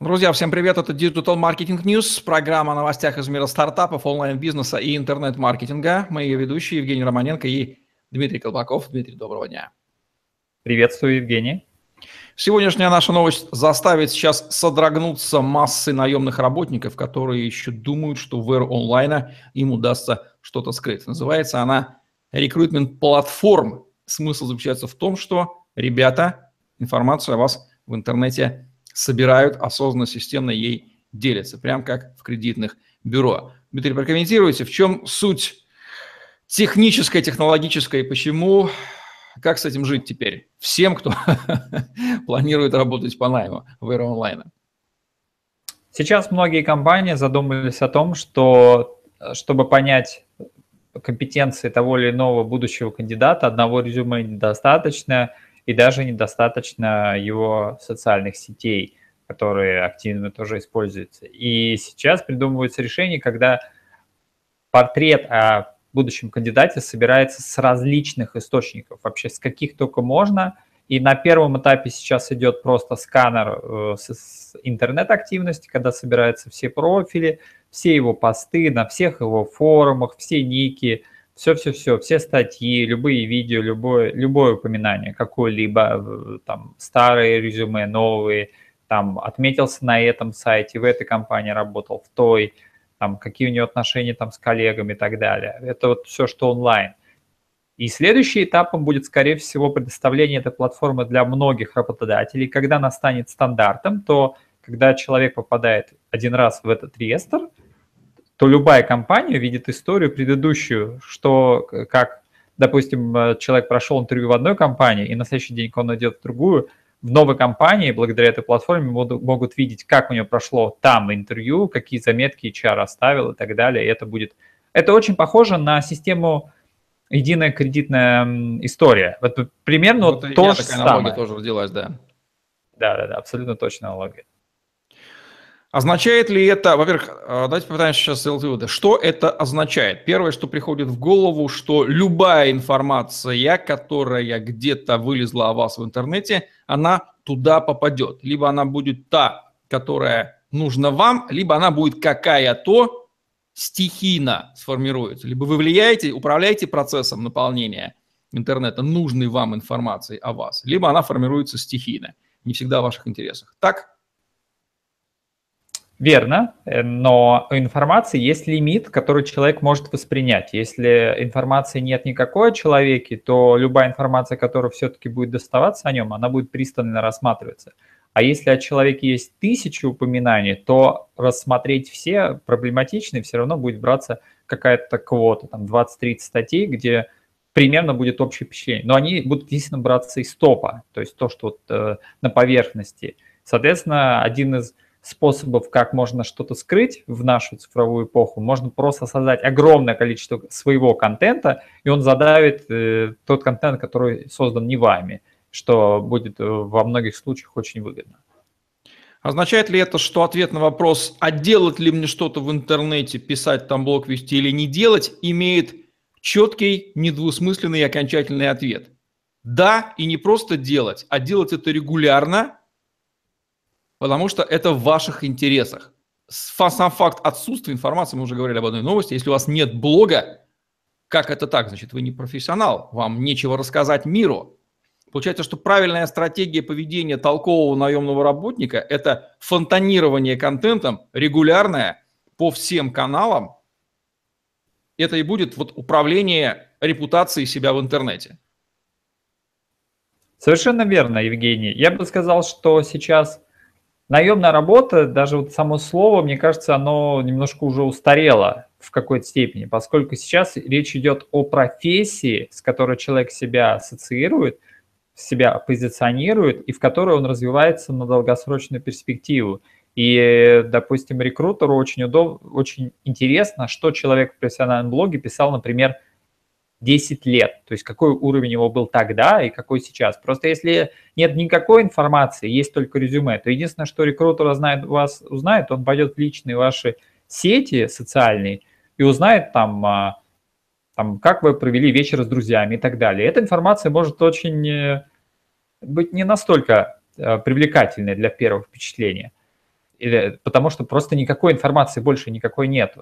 Друзья, всем привет! Это Digital Marketing News, программа о новостях из мира стартапов, онлайн-бизнеса и интернет-маркетинга. Мы ее ведущие Евгений Романенко и Дмитрий Колпаков. Дмитрий, доброго дня. Приветствую, Евгений. Сегодняшняя наша новость заставит сейчас содрогнуться массы наемных работников, которые еще думают, что в эру онлайна им удастся что-то скрыть. Называется она рекрутмент платформ. Смысл заключается в том, что ребята информацию о вас в интернете собирают осознанно, системно ей делятся, прям как в кредитных бюро. Дмитрий, прокомментируйте, в чем суть техническая, технологическая и почему, как с этим жить теперь всем, кто планирует работать по найму в эру онлайна? Сейчас многие компании задумались о том, что чтобы понять компетенции того или иного будущего кандидата, одного резюме недостаточно – и даже недостаточно его социальных сетей, которые активно тоже используются. И сейчас придумываются решения, когда портрет о будущем кандидате собирается с различных источников, вообще с каких только можно. И на первом этапе сейчас идет просто сканер э, с интернет-активности, когда собираются все профили, все его посты на всех его форумах, все ники – все-все-все, все статьи, любые видео, любое, любое упоминание, какое-либо, там, старые резюме, новые, там, отметился на этом сайте, в этой компании работал, в той, там, какие у него отношения там с коллегами и так далее. Это вот все, что онлайн. И следующий этапом будет, скорее всего, предоставление этой платформы для многих работодателей. Когда она станет стандартом, то когда человек попадает один раз в этот реестр – то любая компания видит историю предыдущую, что как, допустим, э, человек прошел интервью в одной компании, и на следующий день он идет в другую, в новой компании, благодаря этой платформе, могут, видеть, как у него прошло там интервью, какие заметки HR оставил и так далее. И это будет... Это очень похоже на систему единая кредитная история. Вот примерно вот, вот то же такая самое. тоже родилась, да. Да, да, да, абсолютно точная аналогия. Означает ли это, во-первых, э, давайте попытаемся сейчас сделать выводы. Что это означает? Первое, что приходит в голову, что любая информация, которая где-то вылезла о вас в интернете, она туда попадет. Либо она будет та, которая нужна вам, либо она будет какая-то стихийно сформируется. Либо вы влияете, управляете процессом наполнения интернета нужной вам информацией о вас, либо она формируется стихийно, не всегда в ваших интересах. Так? Верно, э, но у информации есть лимит, который человек может воспринять. Если информации нет никакой о человеке, то любая информация, которая все-таки будет доставаться о нем, она будет пристально рассматриваться. А если о человеке есть тысячи упоминаний, то рассмотреть все проблематичные все равно будет браться какая-то квота, там 20-30 статей, где примерно будет общее впечатление. Но они будут, естественно, браться из топа, то есть то, что вот, э, на поверхности. Соответственно, один из способов, как можно что-то скрыть в нашу цифровую эпоху. Можно просто создать огромное количество своего контента, и он задавит э, тот контент, который создан не вами, что будет э, во многих случаях очень выгодно. Означает ли это, что ответ на вопрос, а делать ли мне что-то в интернете, писать там блог вести или не делать, имеет четкий, недвусмысленный и окончательный ответ? Да, и не просто делать, а делать это регулярно потому что это в ваших интересах. Сам факт отсутствия информации, мы уже говорили об одной новости, если у вас нет блога, как это так? Значит, вы не профессионал, вам нечего рассказать миру. Получается, что правильная стратегия поведения толкового наемного работника – это фонтанирование контентом регулярное по всем каналам. Это и будет вот управление репутацией себя в интернете. Совершенно верно, Евгений. Я бы сказал, что сейчас наемная работа, даже вот само слово, мне кажется, оно немножко уже устарело в какой-то степени, поскольку сейчас речь идет о профессии, с которой человек себя ассоциирует, себя позиционирует и в которой он развивается на долгосрочную перспективу. И, допустим, рекрутеру очень, удоб... очень интересно, что человек в профессиональном блоге писал, например, 10 лет, то есть какой уровень его был тогда и какой сейчас. Просто если нет никакой информации, есть только резюме, то единственное, что рекрутер узнает, вас узнает, он пойдет в личные ваши сети социальные и узнает там, а, там, как вы провели вечер с друзьями и так далее. Эта информация может очень э, быть не настолько э, привлекательной для первого впечатления. Потому что просто никакой информации больше никакой нет.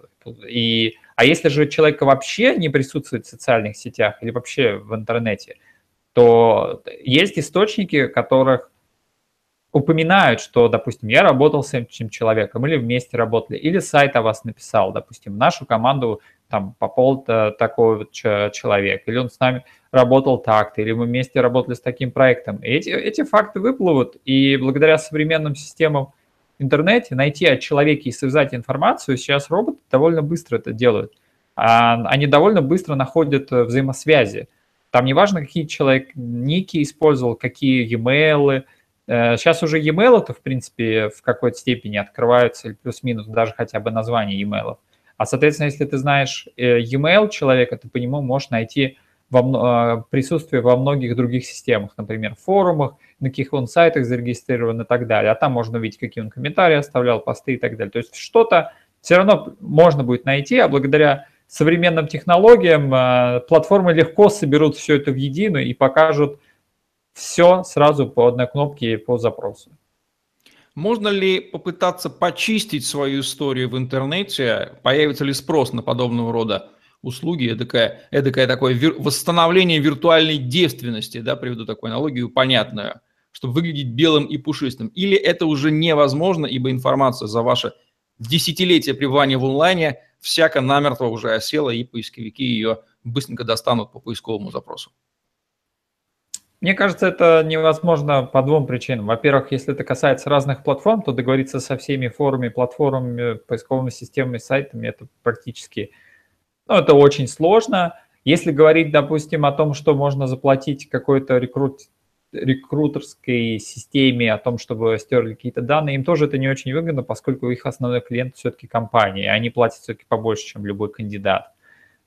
И, а если же человек вообще не присутствует в социальных сетях или вообще в интернете, то есть источники, которых упоминают, что, допустим, я работал с этим человеком, или вместе работали, или сайт о вас написал, допустим, нашу команду там попал такой вот человек, или он с нами работал так-то, или мы вместе работали с таким проектом. И эти, эти факты выплывут, и благодаря современным системам интернете найти о человеке и связать информацию, сейчас роботы довольно быстро это делают. А, они довольно быстро находят э, взаимосвязи. Там не важно, какие человек ники использовал, какие e-mail, Сейчас э, уже e-mail это, в принципе, в какой-то степени открываются, плюс-минус даже хотя бы название e-mail. А, соответственно, если ты знаешь э, e-mail человека, ты по нему можешь найти во, э, присутствие во многих других системах, например, форумах, на каких он сайтах зарегистрирован и так далее. А там можно увидеть, какие он комментарии оставлял, посты и так далее. То есть что-то все равно можно будет найти, а благодаря современным технологиям платформы легко соберут все это в единую и покажут все сразу по одной кнопке по запросу. Можно ли попытаться почистить свою историю в интернете? Появится ли спрос на подобного рода услуги? Эдакое, эдакое такое вир, восстановление виртуальной девственности, да, приведу такую аналогию понятную, чтобы выглядеть белым и пушистым. Или это уже невозможно, ибо информация за ваше десятилетие пребывания в онлайне всяко намертво уже осела, и поисковики ее быстренько достанут по поисковому запросу. Мне кажется, это невозможно по двум причинам. Во-первых, если это касается разных платформ, то договориться со всеми форумами, платформами, поисковыми системами, сайтами, это практически, ну, это очень сложно. Если говорить, допустим, о том, что можно заплатить какой-то рекрут, рекрутерской системе, о том, чтобы стерли какие-то данные, им тоже это не очень выгодно, поскольку их основной клиент все-таки компания, они платят все-таки побольше, чем любой кандидат.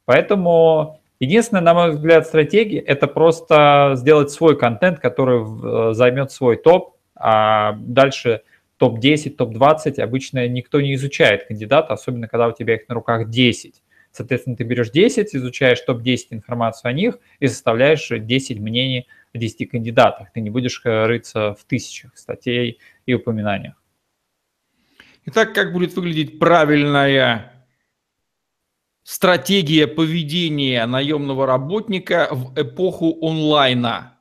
Поэтому Единственная, на мой взгляд, стратегия – это просто сделать свой контент, который э, займет свой топ, а дальше топ-10, топ-20 обычно никто не изучает кандидата, особенно когда у тебя их на руках 10. Соответственно, ты берешь 10, изучаешь топ-10 информацию о них и составляешь 10 мнений о 10 кандидатах. Ты не будешь э, рыться в тысячах статей и упоминаниях. Итак, как будет выглядеть правильная стратегия поведения наемного работника в эпоху онлайна.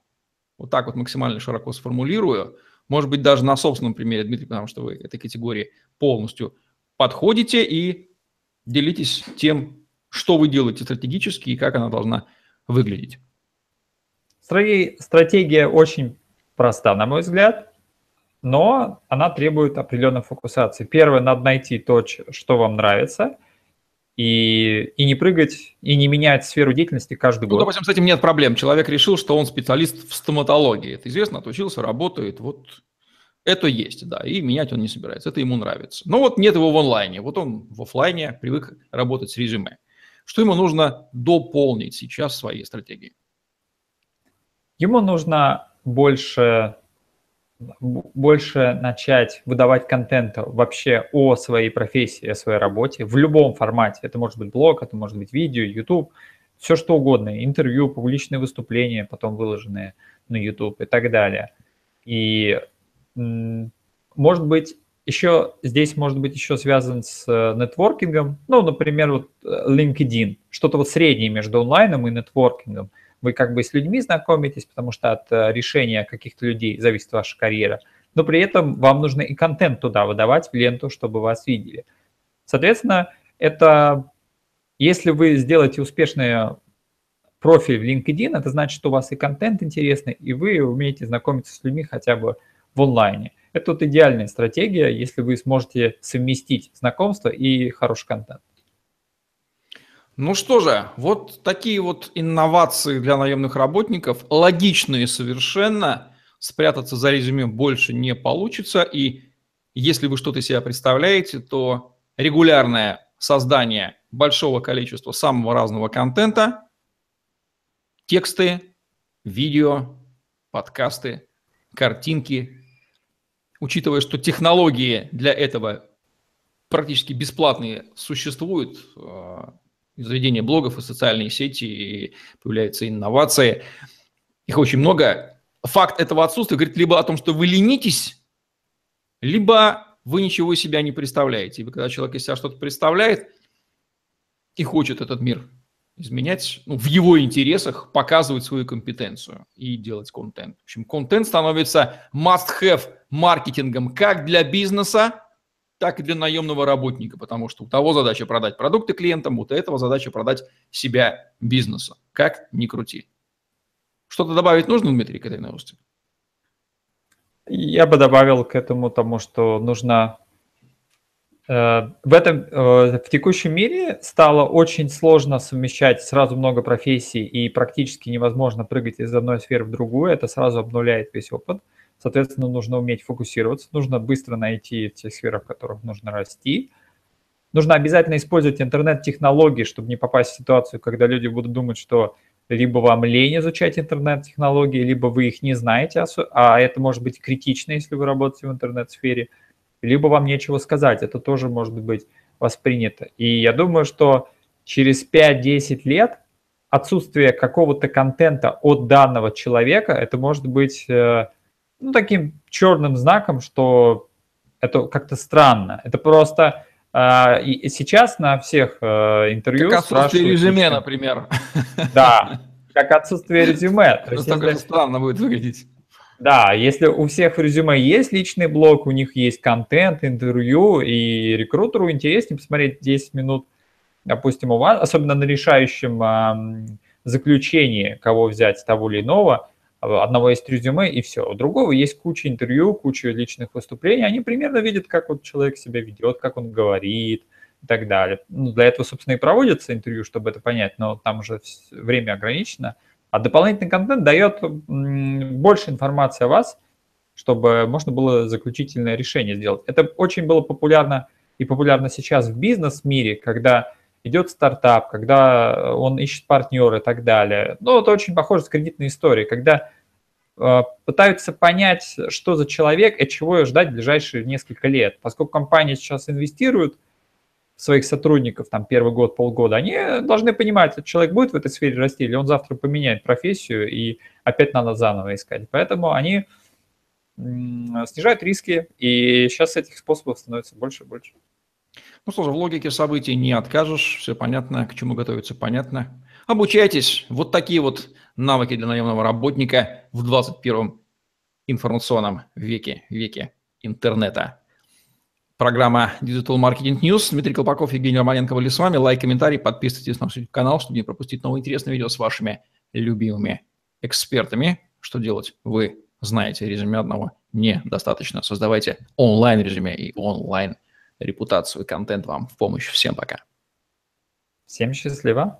Вот так вот максимально широко сформулирую. Может быть, даже на собственном примере, Дмитрий, потому что вы этой категории полностью подходите и делитесь тем, что вы делаете стратегически и как она должна выглядеть. Стратегия очень проста, на мой взгляд, но она требует определенной фокусации. Первое, надо найти то, что вам нравится – и, и не прыгать, и не менять сферу деятельности каждый ну, год. допустим, с этим нет проблем. Человек решил, что он специалист в стоматологии. Это известно, отучился, работает. Вот это есть, да, и менять он не собирается. Это ему нравится. Но вот нет его в онлайне. Вот он в офлайне привык работать с резюме. Что ему нужно дополнить сейчас в своей стратегии? Ему нужно больше больше начать выдавать контент вообще о своей профессии, о своей работе в любом формате. Это может быть блог, это может быть видео, YouTube, все что угодно, интервью, публичные выступления, потом выложенные на YouTube и так далее. И может быть еще здесь может быть еще связан с э, нетворкингом, ну, например, вот э, LinkedIn, что-то вот среднее между онлайном и нетворкингом – вы как бы с людьми знакомитесь, потому что от э, решения каких-то людей зависит ваша карьера, но при этом вам нужно и контент туда выдавать в ленту, чтобы вас видели. Соответственно, это если вы сделаете успешный профиль в LinkedIn, это значит, что у вас и контент интересный, и вы умеете знакомиться с людьми хотя бы в онлайне. Это вот идеальная стратегия, если вы сможете совместить знакомство и хороший контент. Ну что же, вот такие вот инновации для наемных работников, логичные совершенно, спрятаться за резюме больше не получится, и если вы что-то себя представляете, то регулярное создание большого количества самого разного контента, тексты, видео, подкасты, картинки, учитывая, что технологии для этого практически бесплатные существуют, а, заведения блогов и социальные сети, и появляются инновации. Их очень много. Факт этого отсутствия говорит либо о том, что вы ленитесь, либо вы ничего из себя не представляете. И когда человек из себя что-то представляет и хочет этот мир изменять, ну, в его интересах показывать свою компетенцию и делать контент. В общем, контент становится must-have маркетингом как для бизнеса, так и для наемного работника, потому что у того задача продать продукты клиентам, у этого задача продать себя бизнесу. Как ни крути. Что-то добавить нужно, Дмитрий, к этой новости? Я бы добавил к этому тому, что нужно в этом, э, в текущем мире стало очень сложно совмещать сразу много профессий и практически невозможно прыгать из одной сферы в другую. Это сразу обнуляет весь опыт. Соответственно, нужно уметь фокусироваться, нужно быстро найти те сферы, в которых нужно расти. Нужно обязательно использовать интернет-технологии, чтобы не попасть в ситуацию, когда люди будут думать, что либо вам лень изучать интернет-технологии, либо вы их не знаете, а это может быть критично, если вы работаете в интернет-сфере – либо вам нечего сказать, это тоже может быть воспринято. И я думаю, что через 5-10 лет отсутствие какого-то контента от данного человека, это может быть э, ну, таким черным знаком, что это как-то странно. Это просто э, и сейчас на всех э, интервью Как отсутствие резюме, например. Да, как отсутствие резюме. Это странно будет выглядеть. Да, если у всех в резюме есть личный блог, у них есть контент, интервью, и рекрутеру интереснее посмотреть 10 минут, допустим, у вас, особенно на решающем э, заключении, кого взять того или иного, одного есть резюме, и все. У другого есть куча интервью, куча личных выступлений, они примерно видят, как вот человек себя ведет, как он говорит и так далее. Ну, для этого, собственно, и проводятся интервью, чтобы это понять, но там уже время ограничено – а дополнительный контент дает больше информации о вас, чтобы можно было заключительное решение сделать. Это очень было популярно и популярно сейчас в бизнес-мире, когда идет стартап, когда он ищет партнера и так далее. Ну, это очень похоже с кредитной историей, когда э, пытаются понять, что за человек и чего ждать в ближайшие несколько лет. Поскольку компания сейчас инвестирует – своих сотрудников, там, первый год, полгода, они должны понимать, этот человек будет в этой сфере расти, или он завтра поменяет профессию, и опять надо заново искать. Поэтому они снижают риски, и сейчас этих способов становится больше и больше. Ну что же, в логике событий не откажешь, все понятно, к чему готовиться понятно. Обучайтесь, вот такие вот навыки для наемного работника в 21 информационном веке, веке интернета. Программа Digital Marketing News. Дмитрий Колпаков, Евгений Романенко были с вами. Лайк, комментарий, подписывайтесь на наш канал, чтобы не пропустить новые интересные видео с вашими любимыми экспертами. Что делать? Вы знаете, резюме одного недостаточно. Создавайте онлайн-резюме и онлайн-репутацию. Контент вам в помощь. Всем пока. Всем счастливо.